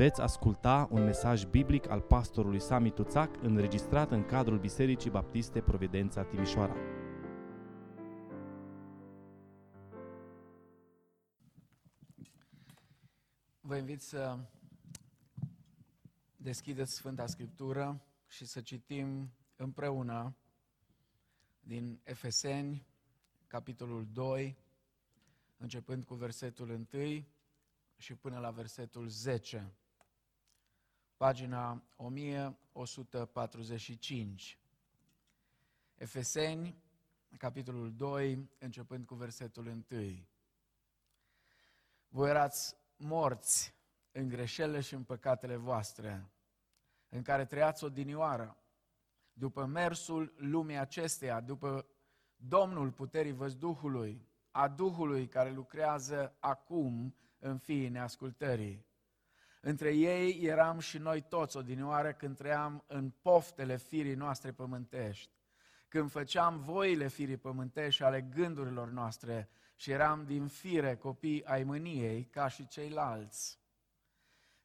Veți asculta un mesaj biblic al pastorului Sami Tuțac înregistrat în cadrul Bisericii Baptiste Providența Timișoara. Vă invit să deschideți Sfânta Scriptură și să citim împreună din Efeseni, capitolul 2, începând cu versetul 1 și până la versetul 10. Pagina 1145. Efeseni, capitolul 2, începând cu versetul 1. Voi erați morți în greșelile și în păcatele voastre, în care trăiați odinioară, după mersul lumii acesteia, după Domnul puterii văzduhului, a Duhului care lucrează acum în fiii neascultării. Între ei eram și noi toți odinioară când trăiam în poftele firii noastre pământești, când făceam voile firii pământești și ale gândurilor noastre și eram din fire copii ai mâniei ca și ceilalți.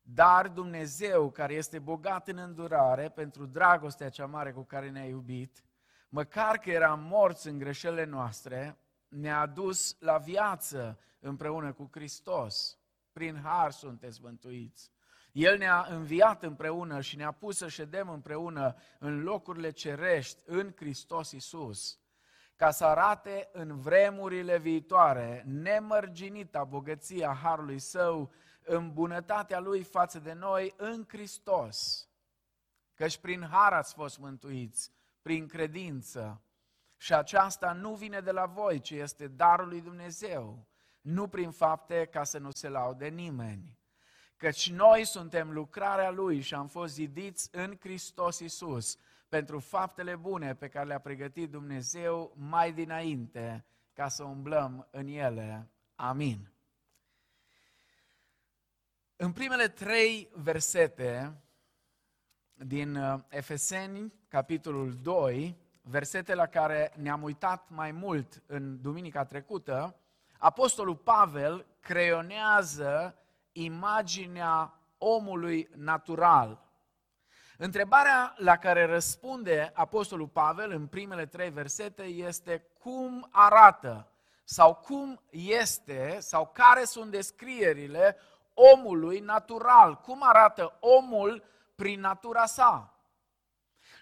Dar Dumnezeu, care este bogat în îndurare pentru dragostea cea mare cu care ne-a iubit, măcar că eram morți în greșelile noastre, ne-a adus la viață împreună cu Hristos. Prin har sunteți mântuiți. El ne-a înviat împreună și ne-a pus să ședem împreună în locurile cerești în Hristos Isus, ca să arate în vremurile viitoare nemărginita bogăția harului său în bunătatea lui față de noi în Hristos. Căci prin har ați fost mântuiți, prin credință. Și aceasta nu vine de la voi, ci este darul lui Dumnezeu, nu prin fapte ca să nu se laude nimeni. Căci noi suntem lucrarea Lui și am fost zidiți în Hristos Isus pentru faptele bune pe care le-a pregătit Dumnezeu mai dinainte ca să umblăm în ele. Amin. În primele trei versete din uh, Efeseni, capitolul 2, versete la care ne-am uitat mai mult în duminica trecută, Apostolul Pavel creionează imaginea omului natural. Întrebarea la care răspunde Apostolul Pavel în primele trei versete este cum arată sau cum este sau care sunt descrierile omului natural, cum arată omul prin natura sa.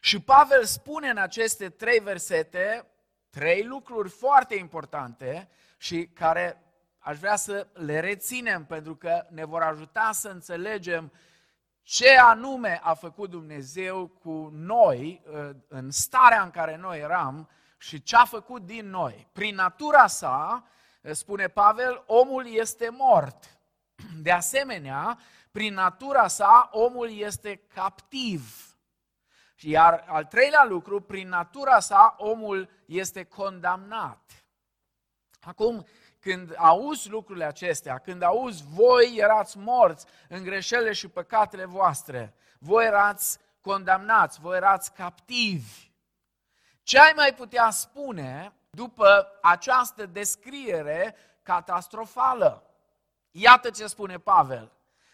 Și Pavel spune în aceste trei versete trei lucruri foarte importante și care aș vrea să le reținem pentru că ne vor ajuta să înțelegem ce anume a făcut Dumnezeu cu noi uh, în starea în care noi eram și ce a făcut din noi. Prin natura sa, uh, spune Pavel, omul este mort. De asemenea, prin natura sa, omul este captiv. Iar al treilea lucru, prin natura sa, omul este condamnat. Acum, când auzi lucrurile acestea, când auzi voi erați morți în greșelile și păcatele voastre, voi erați condamnați, voi erați captivi, ce ai mai putea spune după această descriere catastrofală? Iată ce spune Pavel.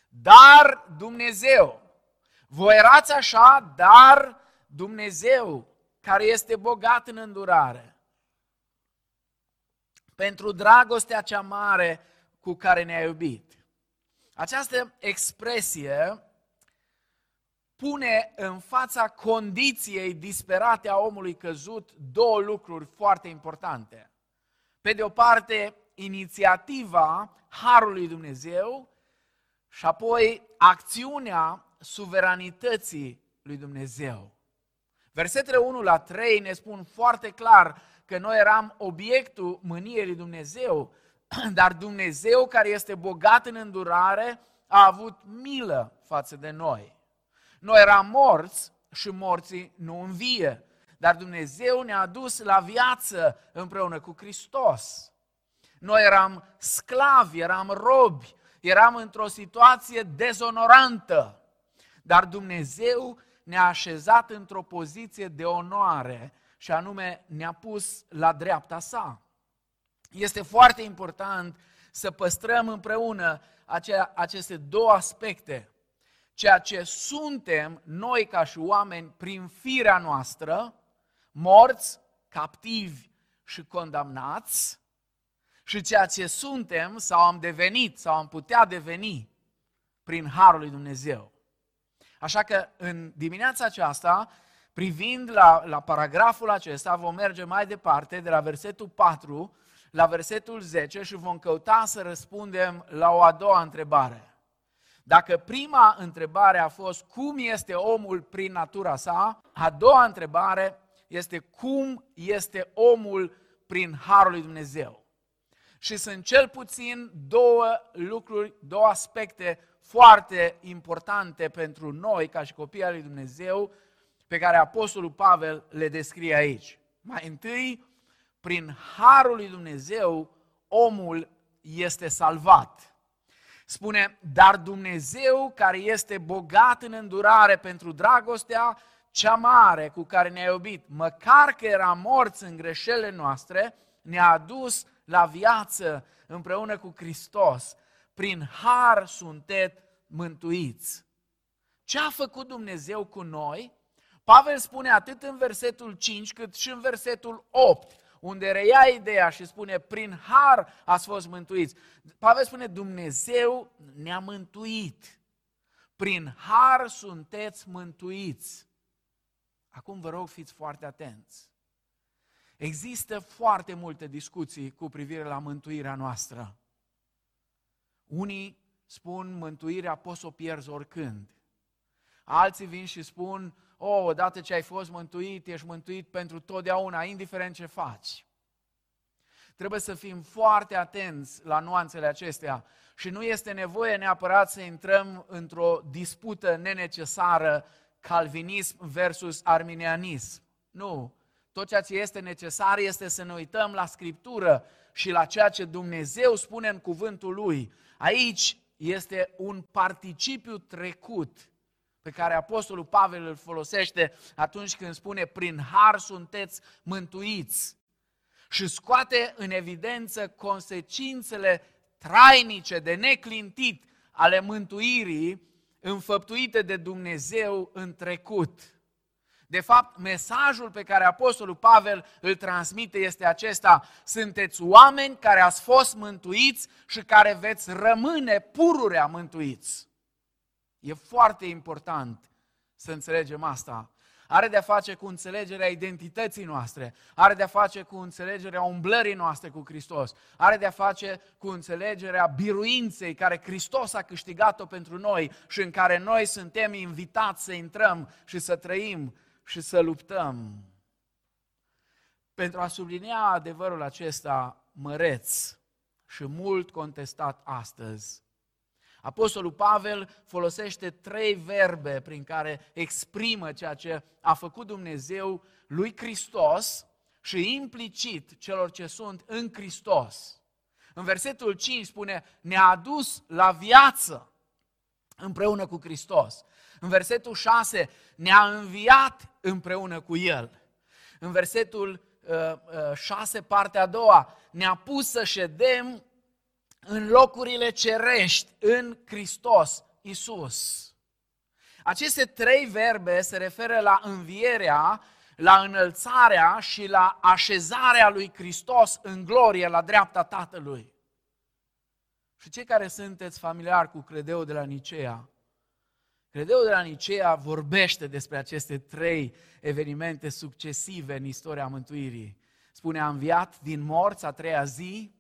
Dar Dumnezeu, voi erați așa, dar Dumnezeu, care este bogat în îndurare, pentru dragostea cea mare cu care ne-a iubit. Această expresie pune în fața condiției disperate a omului căzut două lucruri foarte importante. Pe de o parte, inițiativa Harului Dumnezeu și apoi acțiunea suveranității lui Dumnezeu. Versetele 1 la 3 ne spun foarte clar că noi eram obiectul mâniei lui Dumnezeu, dar Dumnezeu care este bogat în îndurare a avut milă față de noi. Noi eram morți și morții nu învie, dar Dumnezeu ne-a dus la viață împreună cu Hristos. Noi eram sclavi, eram robi, eram într-o situație dezonorantă, dar Dumnezeu ne-a așezat într-o poziție de onoare și anume ne-a pus la dreapta sa. Este foarte important să păstrăm împreună acea, aceste două aspecte. ceea ce suntem noi ca și oameni prin firea noastră, morți, captivi și condamnați, și ceea ce suntem sau am devenit sau am putea deveni prin Harul lui Dumnezeu. Așa că în dimineața aceasta, privind la, la paragraful acesta, vom merge mai departe de la versetul 4 la versetul 10 și vom căuta să răspundem la o a doua întrebare. Dacă prima întrebare a fost cum este omul prin natura sa, a doua întrebare este cum este omul prin harul lui Dumnezeu. Și sunt cel puțin două lucruri, două aspecte foarte importante pentru noi, ca și copii al lui Dumnezeu, pe care Apostolul Pavel le descrie aici. Mai întâi, prin harul lui Dumnezeu, omul este salvat. Spune, dar Dumnezeu care este bogat în îndurare pentru dragostea cea mare cu care ne-a iubit, măcar că era morți în greșelile noastre, ne-a adus la viață împreună cu Hristos. Prin har sunteți mântuiți. Ce a făcut Dumnezeu cu noi? Pavel spune atât în versetul 5 cât și în versetul 8 unde reia ideea și spune, prin har ați fost mântuiți. Pavel spune, Dumnezeu ne-a mântuit. Prin har sunteți mântuiți. Acum vă rog, fiți foarte atenți. Există foarte multe discuții cu privire la mântuirea noastră. Unii spun mântuirea poți să o pierzi oricând. Alții vin și spun, oh, odată ce ai fost mântuit, ești mântuit pentru totdeauna, indiferent ce faci. Trebuie să fim foarte atenți la nuanțele acestea și nu este nevoie neapărat să intrăm într-o dispută nenecesară calvinism versus arminianism. Nu. Tot ceea ce este necesar este să ne uităm la Scriptură și la ceea ce Dumnezeu spune în cuvântul Lui. Aici este un participiu trecut pe care Apostolul Pavel îl folosește atunci când spune prin har sunteți mântuiți și scoate în evidență consecințele trainice de neclintit ale mântuirii înfăptuite de Dumnezeu în trecut. De fapt, mesajul pe care Apostolul Pavel îl transmite este acesta. Sunteți oameni care ați fost mântuiți și care veți rămâne pururea mântuiți. E foarte important să înțelegem asta. Are de-a face cu înțelegerea identității noastre, are de-a face cu înțelegerea umblării noastre cu Hristos, are de-a face cu înțelegerea biruinței care Hristos a câștigat-o pentru noi și în care noi suntem invitați să intrăm și să trăim și să luptăm. Pentru a sublinia adevărul acesta măreț și mult contestat astăzi, Apostolul Pavel folosește trei verbe prin care exprimă ceea ce a făcut Dumnezeu lui Hristos și implicit celor ce sunt în Hristos. În versetul 5 spune, ne-a adus la viață împreună cu Hristos. În versetul 6, ne-a înviat împreună cu El. În versetul uh, uh, 6, partea a doua, ne-a pus să ședem în locurile cerești, în Hristos Isus. Aceste trei verbe se referă la învierea, la înălțarea și la așezarea lui Hristos în glorie la dreapta Tatălui. Și cei care sunteți familiari cu Credeu de la Nicea, Credeu de la Nicea vorbește despre aceste trei evenimente succesive în istoria mântuirii. Spune, a înviat din morți a treia zi,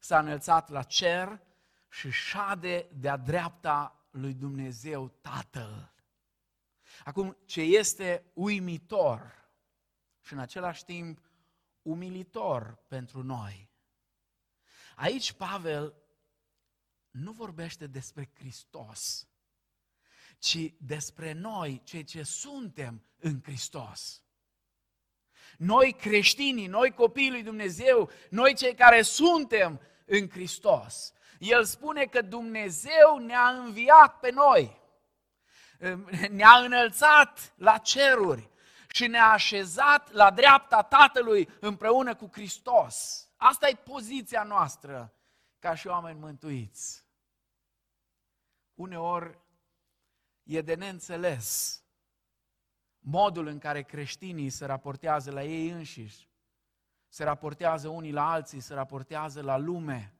s-a înălțat la cer și șade de-a dreapta lui Dumnezeu Tatăl. Acum, ce este uimitor și în același timp umilitor pentru noi. Aici Pavel nu vorbește despre Hristos, ci despre noi, cei ce suntem în Hristos. Noi creștinii, noi copiii lui Dumnezeu, noi cei care suntem în Hristos. El spune că Dumnezeu ne-a înviat pe noi, ne-a înălțat la ceruri și ne-a așezat la dreapta Tatălui împreună cu Hristos. Asta e poziția noastră ca și oameni mântuiți. Uneori e de neînțeles modul în care creștinii se raportează la ei înșiși, se raportează unii la alții, se raportează la lume.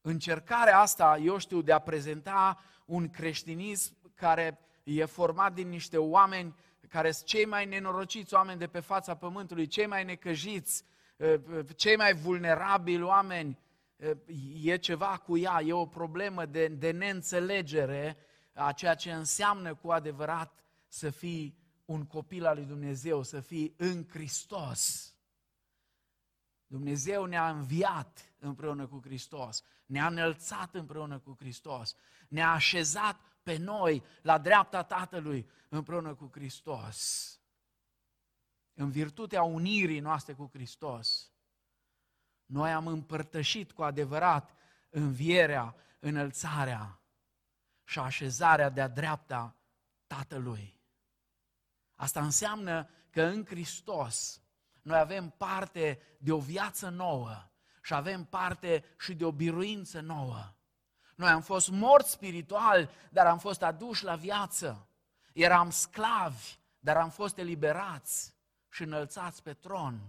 Încercarea asta, eu știu, de a prezenta un creștinism care e format din niște oameni care sunt cei mai nenorociți oameni de pe fața pământului, cei mai necăjiți, eh, cei mai vulnerabili oameni, eh, e ceva cu ea, e o problemă de, de neînțelegere a ceea ce înseamnă cu adevărat să fii un copil al lui Dumnezeu, să fii în Hristos. Dumnezeu ne-a înviat împreună cu Hristos, ne-a înălțat împreună cu Hristos, ne-a așezat pe noi la dreapta Tatălui împreună cu Hristos. În virtutea unirii noastre cu Hristos, noi am împărtășit cu adevărat învierea, înălțarea și așezarea de-a dreapta Tatălui. Asta înseamnă că în Hristos noi avem parte de o viață nouă și avem parte și de o biruință nouă. Noi am fost morți spiritual, dar am fost aduși la viață. Eram sclavi, dar am fost eliberați și înălțați pe tron.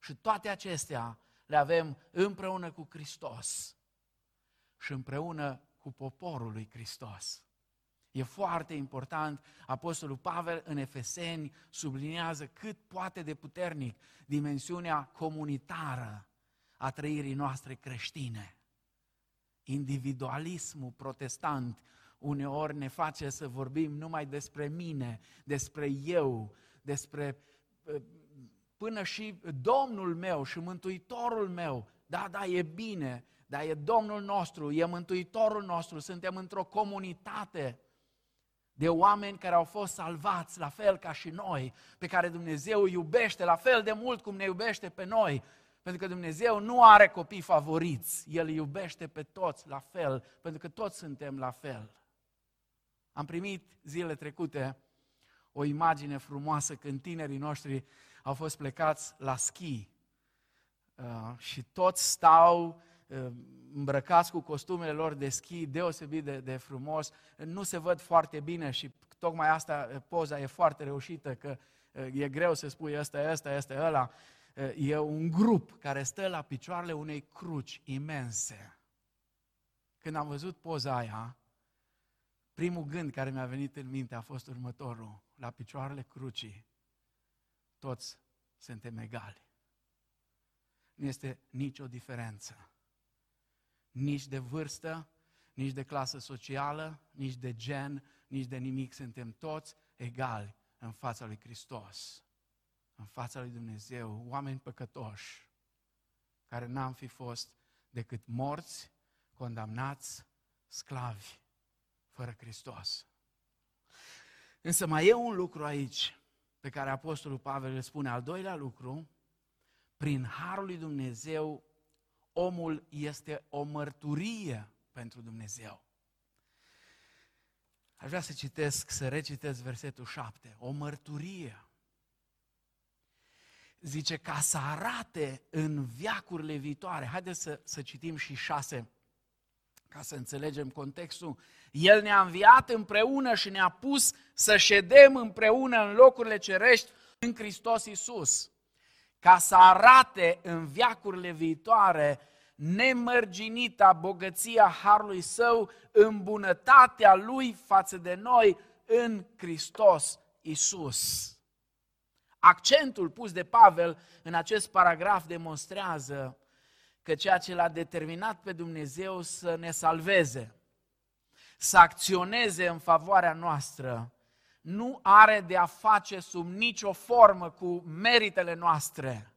Și toate acestea le avem împreună cu Hristos și împreună cu poporul lui Hristos. E foarte important. Apostolul Pavel în Efeseni subliniază cât poate de puternic dimensiunea comunitară a trăirii noastre creștine. Individualismul protestant uneori ne face să vorbim numai despre mine, despre eu, despre ă, până și Domnul meu și Mântuitorul meu. Da, da, e bine, dar e Domnul nostru, e Mântuitorul nostru, suntem într-o comunitate de oameni care au fost salvați la fel ca și noi, pe care Dumnezeu iubește la fel de mult cum ne iubește pe noi, pentru că Dumnezeu nu are copii favoriți, El iubește pe toți la fel, pentru că toți suntem la fel. Am primit zilele trecute o imagine frumoasă când tinerii noștri au fost plecați la schi uh, și toți stau uh, îmbrăcați cu costumele lor de schi, deosebit de, de frumos, nu se văd foarte bine și tocmai asta, poza e foarte reușită, că e greu să spui ăsta, ăsta, ăsta, ăla. E un grup care stă la picioarele unei cruci imense. Când am văzut poza aia, primul gând care mi-a venit în minte a fost următorul. La picioarele crucii, toți suntem egali. Nu este nicio diferență nici de vârstă, nici de clasă socială, nici de gen, nici de nimic. Suntem toți egali în fața lui Hristos, în fața lui Dumnezeu, oameni păcătoși, care n-am fi fost decât morți, condamnați, sclavi, fără Hristos. Însă mai e un lucru aici pe care Apostolul Pavel îl spune, al doilea lucru, prin Harul lui Dumnezeu omul este o mărturie pentru Dumnezeu. Aș vrea să citesc, să recitesc versetul 7. O mărturie. Zice, ca să arate în viacurile viitoare. Haideți să, să citim și 6, ca să înțelegem contextul. El ne-a înviat împreună și ne-a pus să ședem împreună în locurile cerești în Hristos Iisus ca să arate în viacurile viitoare nemărginita bogăția Harului Său, în bunătatea Lui față de noi în Hristos Isus. Accentul pus de Pavel în acest paragraf demonstrează că ceea ce l-a determinat pe Dumnezeu să ne salveze, să acționeze în favoarea noastră, nu are de a face sub nicio formă cu meritele noastre,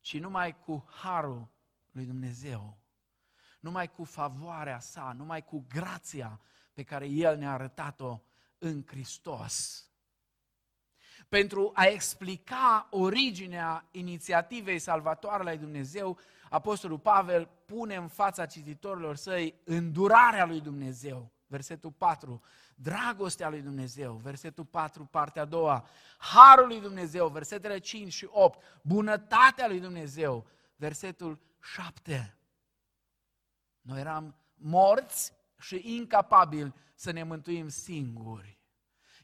ci numai cu harul lui Dumnezeu. Numai cu favoarea sa, numai cu grația pe care El ne-a arătat-o în Hristos. Pentru a explica originea inițiativei salvatoare la Dumnezeu, Apostolul Pavel pune în fața cititorilor săi îndurarea lui Dumnezeu, versetul 4, dragostea lui Dumnezeu, versetul 4, partea a doua, harul lui Dumnezeu, versetele 5 și 8, bunătatea lui Dumnezeu, versetul 7. Noi eram morți și incapabili să ne mântuim singuri.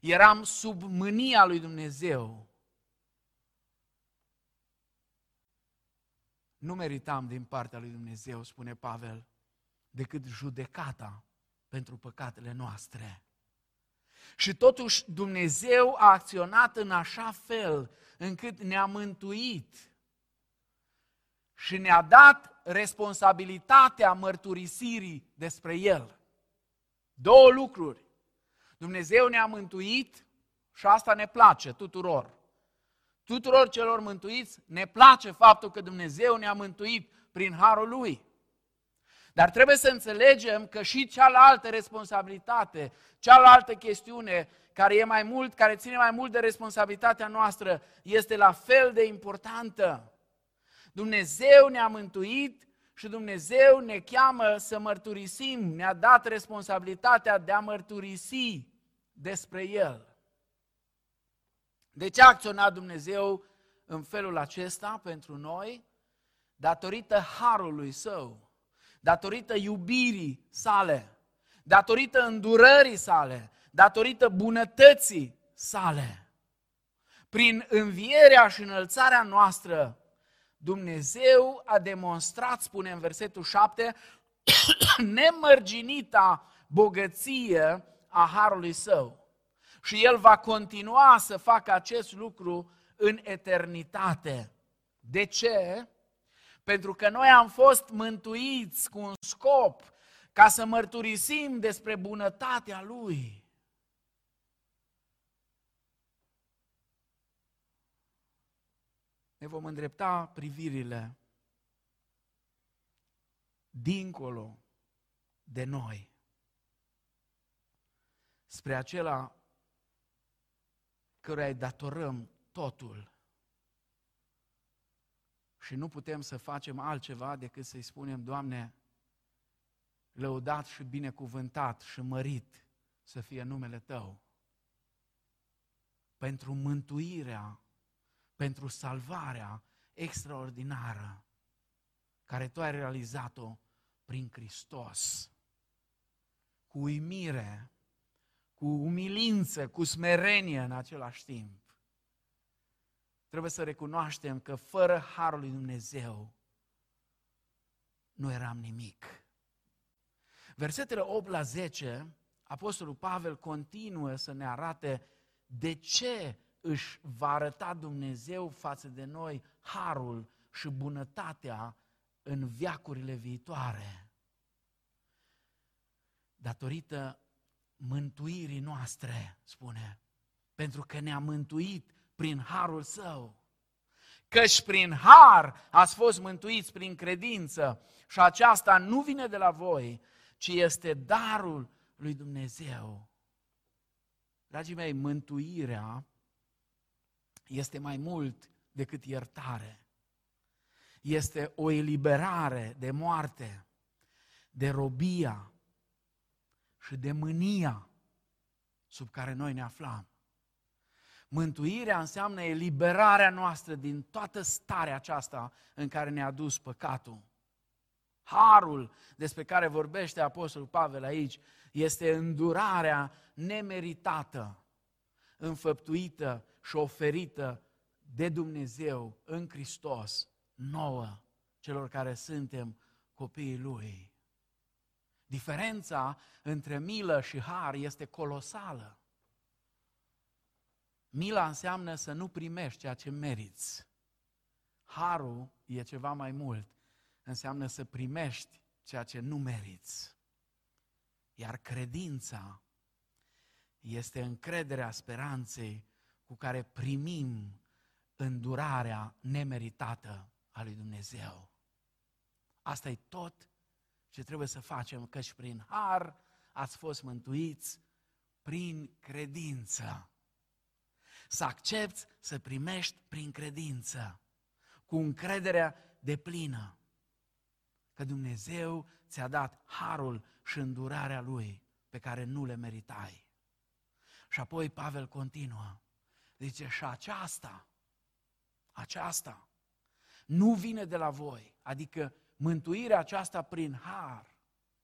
Eram sub mânia lui Dumnezeu. Nu meritam din partea lui Dumnezeu, spune Pavel, decât judecata pentru păcatele noastre. Și totuși Dumnezeu a acționat în așa fel încât ne-a mântuit și ne-a dat responsabilitatea mărturisirii despre El. Două lucruri. Dumnezeu ne-a mântuit și asta ne place tuturor. Tuturor celor mântuiți ne place faptul că Dumnezeu ne-a mântuit prin harul Lui. Dar trebuie să înțelegem că și cealaltă responsabilitate, cealaltă chestiune care e mai mult, care ține mai mult de responsabilitatea noastră, este la fel de importantă. Dumnezeu ne-a mântuit și Dumnezeu ne cheamă să mărturisim, ne-a dat responsabilitatea de a mărturisi despre El. De ce a acționat Dumnezeu în felul acesta pentru noi? Datorită harului său, datorită iubirii sale, datorită îndurării sale, datorită bunătății sale. Prin învierea și înălțarea noastră, Dumnezeu a demonstrat, spune în versetul 7, nemărginita bogăție a harului său. Și El va continua să facă acest lucru în eternitate. De ce? Pentru că noi am fost mântuiți cu un scop ca să mărturisim despre bunătatea Lui. ne vom îndrepta privirile dincolo de noi, spre acela căruia îi datorăm totul. Și nu putem să facem altceva decât să-i spunem, Doamne, lăudat și binecuvântat și mărit să fie numele Tău. Pentru mântuirea pentru salvarea extraordinară care tu ai realizat-o prin Hristos. Cu uimire, cu umilință, cu smerenie în același timp. Trebuie să recunoaștem că fără Harul lui Dumnezeu nu eram nimic. Versetele 8 la 10, Apostolul Pavel continuă să ne arate de ce își va arăta Dumnezeu față de noi harul și bunătatea în viacurile viitoare. Datorită mântuirii noastre, spune, pentru că ne-a mântuit prin harul său. Căci prin har ați fost mântuiți prin credință și aceasta nu vine de la voi, ci este darul lui Dumnezeu. Dragii mei, mântuirea este mai mult decât iertare. Este o eliberare de moarte, de robia și de mânia sub care noi ne aflam. Mântuirea înseamnă eliberarea noastră din toată starea aceasta în care ne-a dus păcatul. Harul despre care vorbește Apostolul Pavel aici este îndurarea nemeritată, înfăptuită și oferită de Dumnezeu în Hristos nouă, celor care suntem copiii Lui. Diferența între milă și har este colosală. Mila înseamnă să nu primești ceea ce meriți. Harul e ceva mai mult. Înseamnă să primești ceea ce nu meriți. Iar credința este încrederea speranței cu care primim îndurarea nemeritată a lui Dumnezeu. Asta e tot ce trebuie să facem, căci prin har ați fost mântuiți prin credință. Să accepti să primești prin credință, cu încrederea de plină, că Dumnezeu ți-a dat harul și îndurarea Lui pe care nu le meritai. Și apoi Pavel continuă. Zice, și aceasta, aceasta, nu vine de la voi, adică mântuirea aceasta prin har,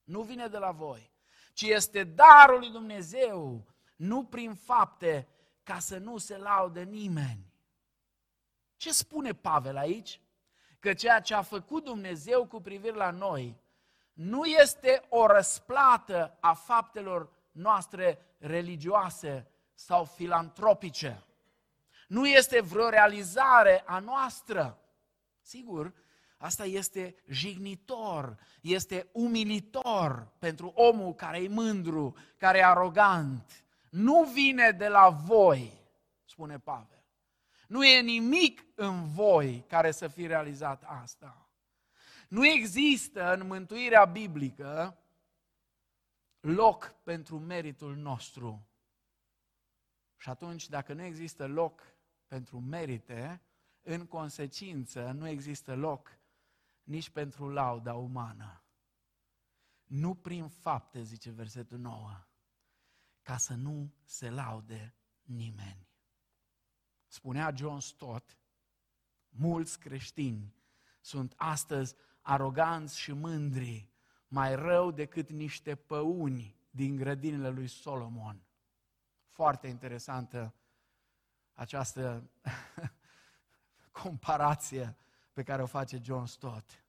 nu vine de la voi, ci este darul lui Dumnezeu, nu prin fapte, ca să nu se laude nimeni. Ce spune Pavel aici? Că ceea ce a făcut Dumnezeu cu privire la noi nu este o răsplată a faptelor noastre religioase sau filantropice. Nu este vreo realizare a noastră. Sigur, asta este jignitor, este umilitor pentru omul care e mândru, care e arogant. Nu vine de la voi, spune Pavel. Nu e nimic în voi care să fi realizat asta. Nu există în mântuirea biblică loc pentru meritul nostru. Și atunci, dacă nu există loc pentru merite, în consecință nu există loc nici pentru lauda umană. Nu prin fapte, zice versetul 9, ca să nu se laude nimeni. Spunea John Stott, mulți creștini sunt astăzi aroganți și mândri, mai rău decât niște păuni din grădinile lui Solomon. Foarte interesantă această comparație pe care o face John Stott.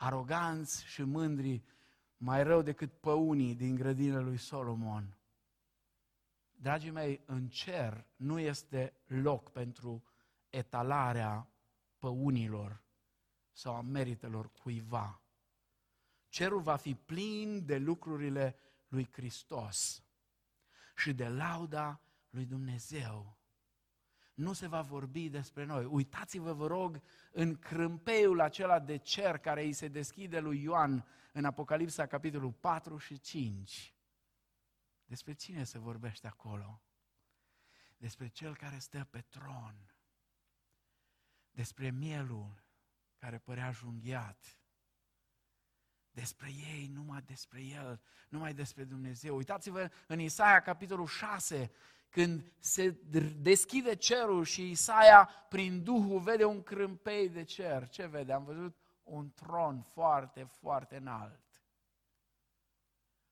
Aroganți și mândri, mai rău decât păunii din grădinile lui Solomon. Dragii mei, în cer nu este loc pentru etalarea păunilor sau a meritelor cuiva. Cerul va fi plin de lucrurile lui Hristos și de lauda lui Dumnezeu. Nu se va vorbi despre noi. Uitați-vă, vă rog, în crâmpeiul acela de cer care îi se deschide lui Ioan în Apocalipsa, capitolul 4 și 5. Despre cine se vorbește acolo? Despre cel care stă pe tron. Despre mielul care părea junghiat. Despre ei, numai despre El, numai despre Dumnezeu. Uitați-vă în Isaia, capitolul 6, când se deschide cerul și Isaia, prin Duhul, vede un crâmpei de cer. Ce vede? Am văzut un tron foarte, foarte înalt.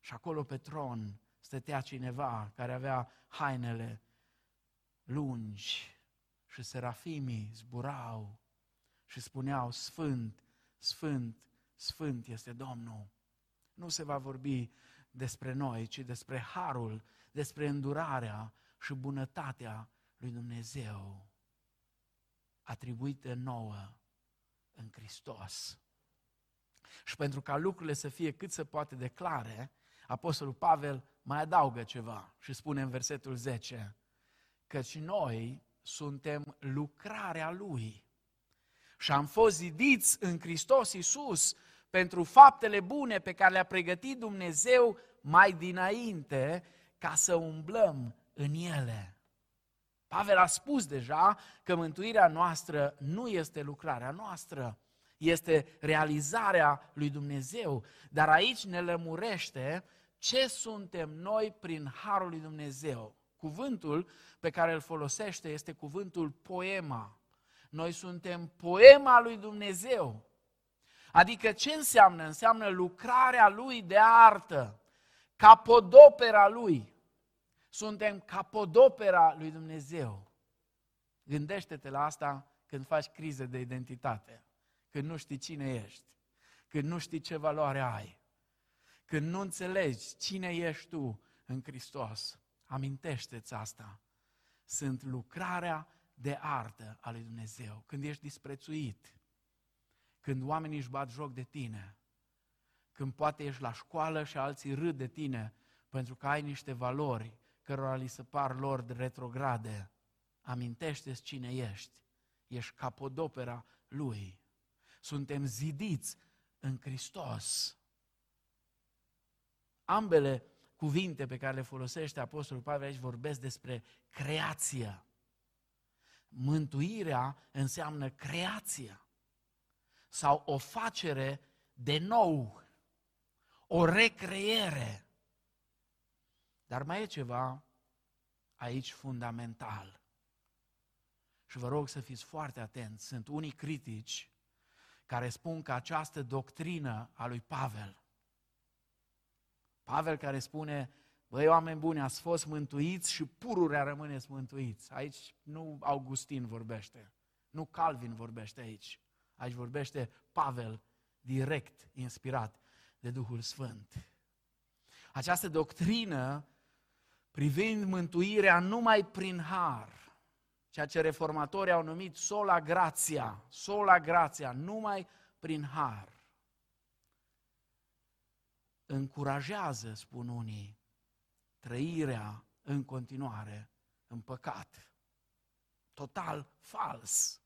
Și acolo pe tron stătea cineva care avea hainele lungi și serafimii zburau și spuneau, Sfânt, Sfânt, Sfânt este Domnul. Nu se va vorbi despre noi, ci despre harul, despre îndurarea și bunătatea lui Dumnezeu atribuită nouă în Hristos. Și pentru ca lucrurile să fie cât se poate de clare, Apostolul Pavel mai adaugă ceva și spune în versetul 10, căci noi suntem lucrarea Lui și am fost zidiți în Hristos Iisus pentru faptele bune pe care le-a pregătit Dumnezeu mai dinainte ca să umblăm în ele. Pavel a spus deja că mântuirea noastră nu este lucrarea noastră, este realizarea lui Dumnezeu. Dar aici ne lămurește ce suntem noi prin harul lui Dumnezeu. Cuvântul pe care îl folosește este cuvântul poema. Noi suntem poema lui Dumnezeu. Adică ce înseamnă? Înseamnă lucrarea lui de artă, capodopera lui. Suntem capodopera lui Dumnezeu. Gândește-te la asta când faci crize de identitate, când nu știi cine ești, când nu știi ce valoare ai, când nu înțelegi cine ești tu în Hristos. Amintește-ți asta. Sunt lucrarea de artă a lui Dumnezeu. Când ești disprețuit, când oamenii își bat joc de tine, când poate ești la școală și alții râd de tine pentru că ai niște valori cărora li se par lor de retrograde, amintește-ți cine ești. Ești capodopera Lui. Suntem zidiți în Hristos. Ambele cuvinte pe care le folosește Apostolul Pavel aici vorbesc despre creația. Mântuirea înseamnă creația sau o facere de nou, o recreere. Dar mai e ceva aici fundamental. Și vă rog să fiți foarte atenți. Sunt unii critici care spun că această doctrină a lui Pavel Pavel care spune, băi oameni buni, ați fost mântuiți și pururea rămâneți mântuiți. Aici nu Augustin vorbește, nu Calvin vorbește aici. Aici vorbește Pavel, direct inspirat de Duhul Sfânt. Această doctrină privind mântuirea numai prin har, ceea ce reformatorii au numit sola grația, sola grația, numai prin har. Încurajează, spun unii, trăirea în continuare în păcat. Total fals.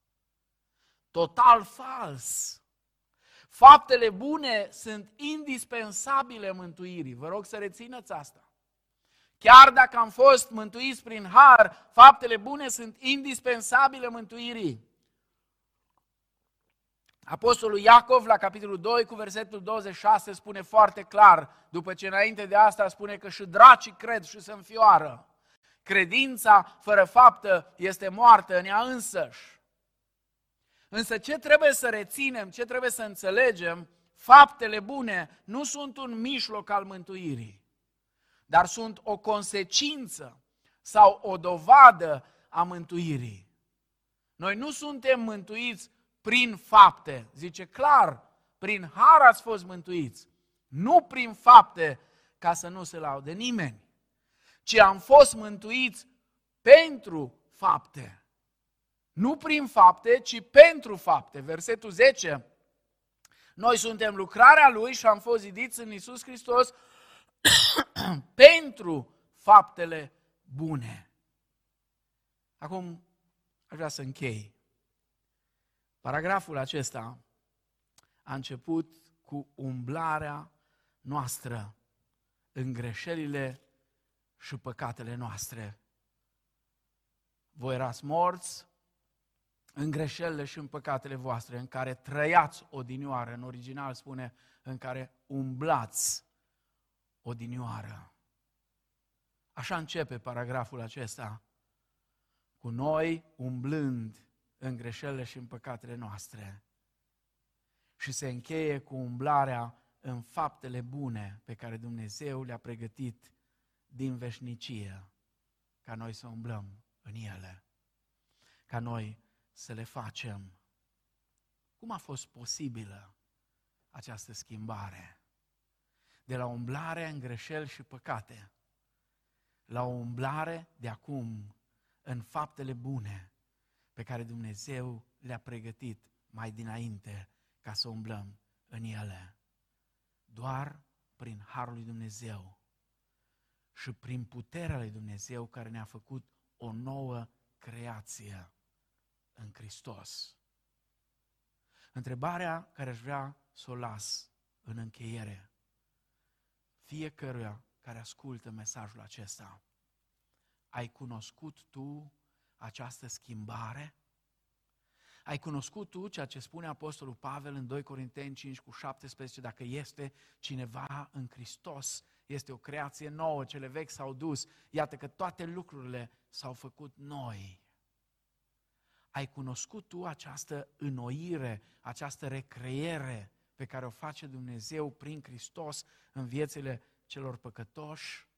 Total fals. Faptele bune sunt indispensabile mântuirii. Vă rog să rețineți asta. Chiar dacă am fost mântuiți prin har, faptele bune sunt indispensabile mântuirii. Apostolul Iacov, la capitolul 2, cu versetul 26, spune foarte clar, după ce înainte de asta spune că și dracii cred și se înfioară. Credința fără faptă este moartă în ea însăși. Însă ce trebuie să reținem, ce trebuie să înțelegem, faptele bune nu sunt un mijloc al mântuirii, dar sunt o consecință sau o dovadă a mântuirii. Noi nu suntem mântuiți prin fapte, zice clar, prin har ați fost mântuiți, nu prin fapte ca să nu se laude nimeni, ci am fost mântuiți pentru fapte. Nu prin fapte, ci pentru fapte. Versetul 10. Noi suntem lucrarea Lui și am fost zidiți în Isus Hristos pentru faptele bune. Acum aș vrea să închei. Paragraful acesta a început cu umblarea noastră în greșelile și păcatele noastre. Voi erați morți în greșelile și în păcatele voastre, în care trăiați odinioară, în original spune, în care umblați odinioară. Așa începe paragraful acesta, cu noi umblând în greșelile și în păcatele noastre. Și se încheie cu umblarea în faptele bune pe care Dumnezeu le-a pregătit din veșnicie, ca noi să umblăm în ele, ca noi să le facem. Cum a fost posibilă această schimbare? De la umblare în greșeli și păcate, la o umblare de acum în faptele bune pe care Dumnezeu le-a pregătit mai dinainte ca să umblăm în ele. Doar prin Harul lui Dumnezeu și prin puterea lui Dumnezeu care ne-a făcut o nouă creație în Hristos. Întrebarea care aș vrea să o las în încheiere, fiecăruia care ascultă mesajul acesta, ai cunoscut tu această schimbare? Ai cunoscut tu ceea ce spune Apostolul Pavel în 2 Corinteni 5 cu 17, dacă este cineva în Hristos, este o creație nouă, cele vechi s-au dus, iată că toate lucrurile s-au făcut noi. Ai cunoscut tu această înnoire, această recreere pe care o face Dumnezeu prin Hristos în viețile celor păcătoși?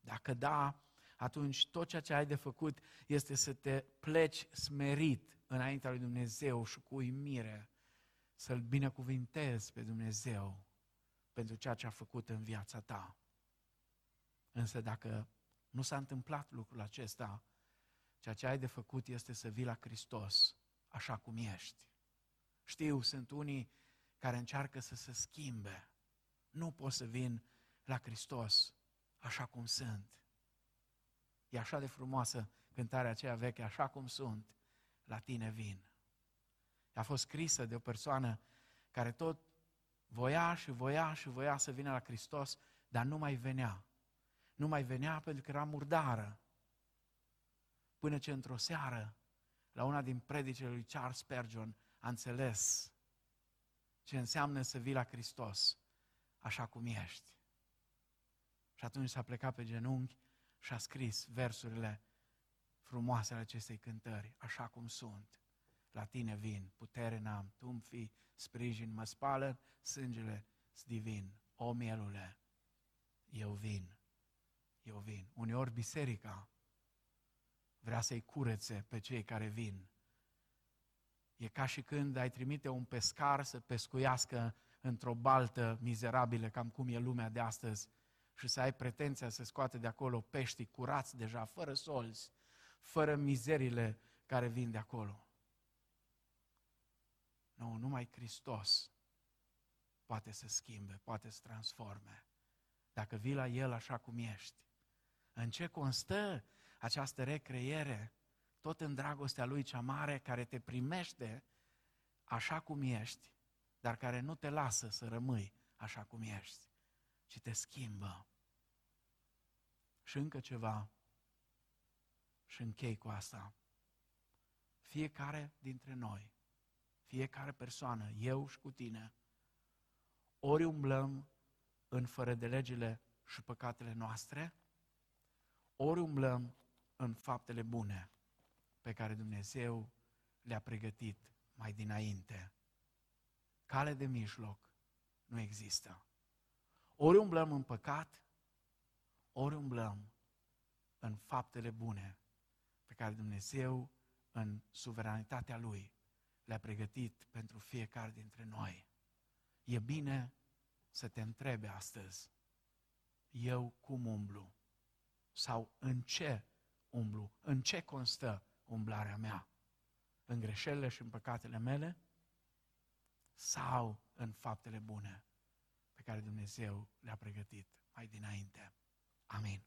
Dacă da, atunci tot ceea ce ai de făcut este să te pleci smerit înaintea lui Dumnezeu și cu uimire să-L binecuvintezi pe Dumnezeu pentru ceea ce a făcut în viața ta. Însă dacă nu s-a întâmplat lucrul acesta, Ceea ce ai de făcut este să vii la Hristos așa cum ești. Știu, sunt unii care încearcă să se schimbe. Nu pot să vin la Hristos așa cum sunt. E așa de frumoasă cântarea aceea veche, așa cum sunt, la tine vin. A fost scrisă de o persoană care tot voia și voia și voia să vină la Hristos, dar nu mai venea. Nu mai venea pentru că era murdară. Până ce într-o seară, la una din predicile lui Charles Spurgeon, a înțeles ce înseamnă să vii la Hristos așa cum ești. Și atunci s-a plecat pe genunchi și a scris versurile frumoase ale acestei cântări, așa cum sunt. La tine vin, putere n-am, tu îmi fi sprijin, mă spală sângele divin, o mielule, eu vin, eu vin. Uneori biserica vrea să-i curețe pe cei care vin. E ca și când ai trimite un pescar să pescuiască într-o baltă mizerabilă, cam cum e lumea de astăzi, și să ai pretenția să scoate de acolo pești curați deja, fără solzi, fără mizerile care vin de acolo. Nu, numai Hristos poate să schimbe, poate să transforme. Dacă vii la El așa cum ești. În ce constă această recreiere? Tot în dragostea Lui cea mare care te primește așa cum ești, dar care nu te lasă să rămâi așa cum ești, ci te schimbă. Și încă ceva, și închei cu asta. Fiecare dintre noi, fiecare persoană, eu și cu tine, ori umblăm în fără de legile și păcatele noastre, ori umblăm în faptele bune pe care Dumnezeu le-a pregătit mai dinainte. Cale de mijloc nu există. Ori umblăm în păcat, ori umblăm în faptele bune pe care Dumnezeu, în suveranitatea Lui, le-a pregătit pentru fiecare dintre noi. E bine să te întrebe astăzi, eu cum umblu? Sau în ce umblu? În ce constă umblarea mea? În greșelile și în păcatele mele? Sau în faptele bune pe care Dumnezeu le-a pregătit mai dinainte? Amin.